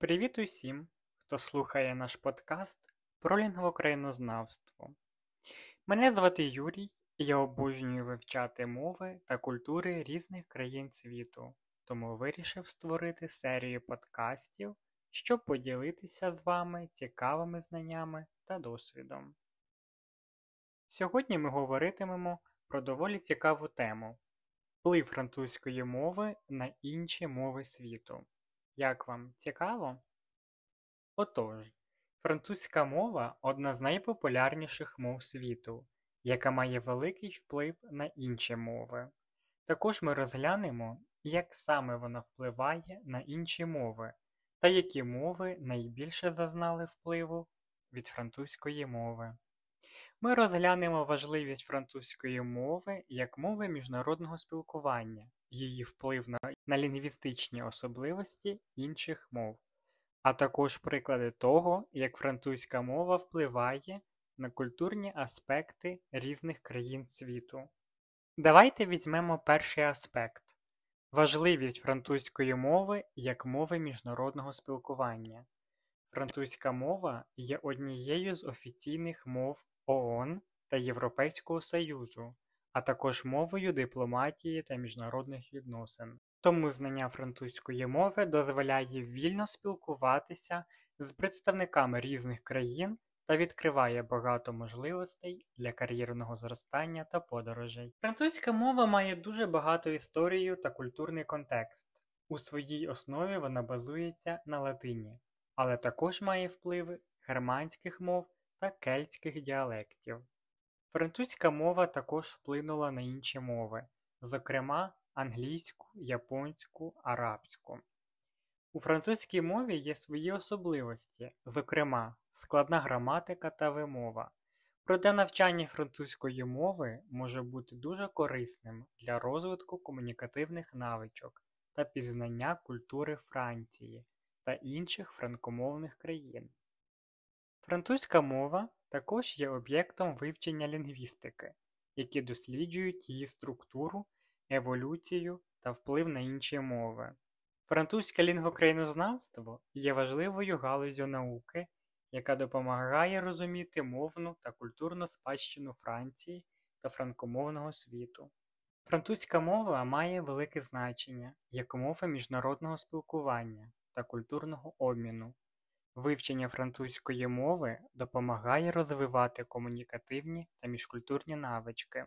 Привіт усім, хто слухає наш подкаст про лінгвокраїнознавство. Мене звати Юрій, і я обожнюю вивчати мови та культури різних країн світу, тому вирішив створити серію подкастів, щоб поділитися з вами цікавими знаннями та досвідом. Сьогодні ми говоритимемо про доволі цікаву тему вплив французької мови на інші мови світу. Як вам цікаво? Отож, французька мова одна з найпопулярніших мов світу, яка має великий вплив на інші мови. Також ми розглянемо, як саме вона впливає на інші мови та які мови найбільше зазнали впливу від французької мови. Ми розглянемо важливість французької мови як мови міжнародного спілкування, її вплив на, на лінгвістичні особливості інших мов, а також приклади того, як французька мова впливає на культурні аспекти різних країн світу. Давайте візьмемо перший аспект важливість французької мови як мови міжнародного спілкування. Французька мова є однією з офіційних мов ООН та Європейського Союзу, а також мовою дипломатії та міжнародних відносин. Тому знання французької мови дозволяє вільно спілкуватися з представниками різних країн та відкриває багато можливостей для кар'єрного зростання та подорожей. Французька мова має дуже багату історію та культурний контекст. У своїй основі вона базується на латині, але також має впливи германських мов та кельтських діалектів. Французька мова також вплинула на інші мови, зокрема англійську, японську, арабську. У французькій мові є свої особливості, зокрема складна граматика та вимова. Проте навчання французької мови може бути дуже корисним для розвитку комунікативних навичок та пізнання культури Франції та інших франкомовних країн. Французька мова також є об'єктом вивчення лінгвістики, які досліджують її структуру, еволюцію та вплив на інші мови. Французьке лінгвокраїнознавство є важливою галуззю науки, яка допомагає розуміти мовну та культурну спадщину Франції та франкомовного світу. Французька мова має велике значення як мова міжнародного спілкування та культурного обміну. Вивчення французької мови допомагає розвивати комунікативні та міжкультурні навички,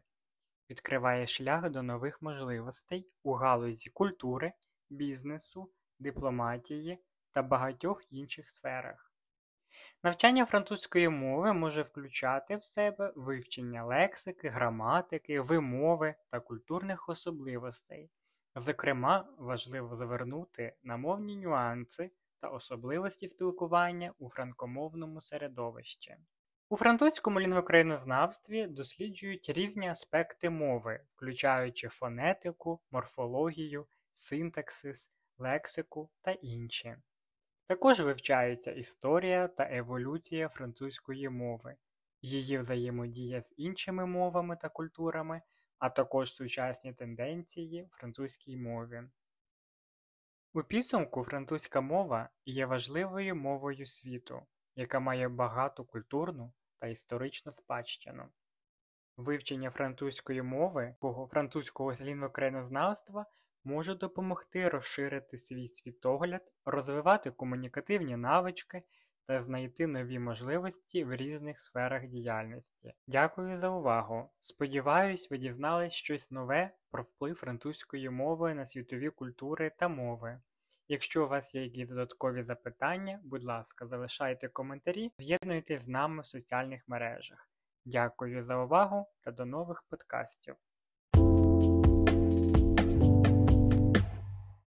відкриває шлях до нових можливостей у галузі культури, бізнесу, дипломатії та багатьох інших сферах. Навчання французької мови може включати в себе вивчення лексики, граматики, вимови та культурних особливостей. Зокрема, важливо звернути на мовні нюанси та особливості спілкування у франкомовному середовищі. У французькому лінгвокраїнознавстві досліджують різні аспекти мови, включаючи фонетику, морфологію, синтаксис, лексику та інші. Також вивчаються історія та еволюція французької мови, її взаємодія з іншими мовами та культурами, а також сучасні тенденції французькій мові. У підсумку французька мова є важливою мовою світу, яка має багату культурну та історичну спадщину. Вивчення французької мови французького лінгвокраїнознавства може допомогти розширити свій світогляд, розвивати комунікативні навички та знайти нові можливості в різних сферах діяльності. Дякую за увагу! Сподіваюсь, ви дізнались щось нове про вплив французької мови на світові культури та мови. Якщо у вас є якісь додаткові запитання, будь ласка, залишайте коментарі, з'єднуйтесь з нами в соціальних мережах. Дякую за увагу та до нових подкастів!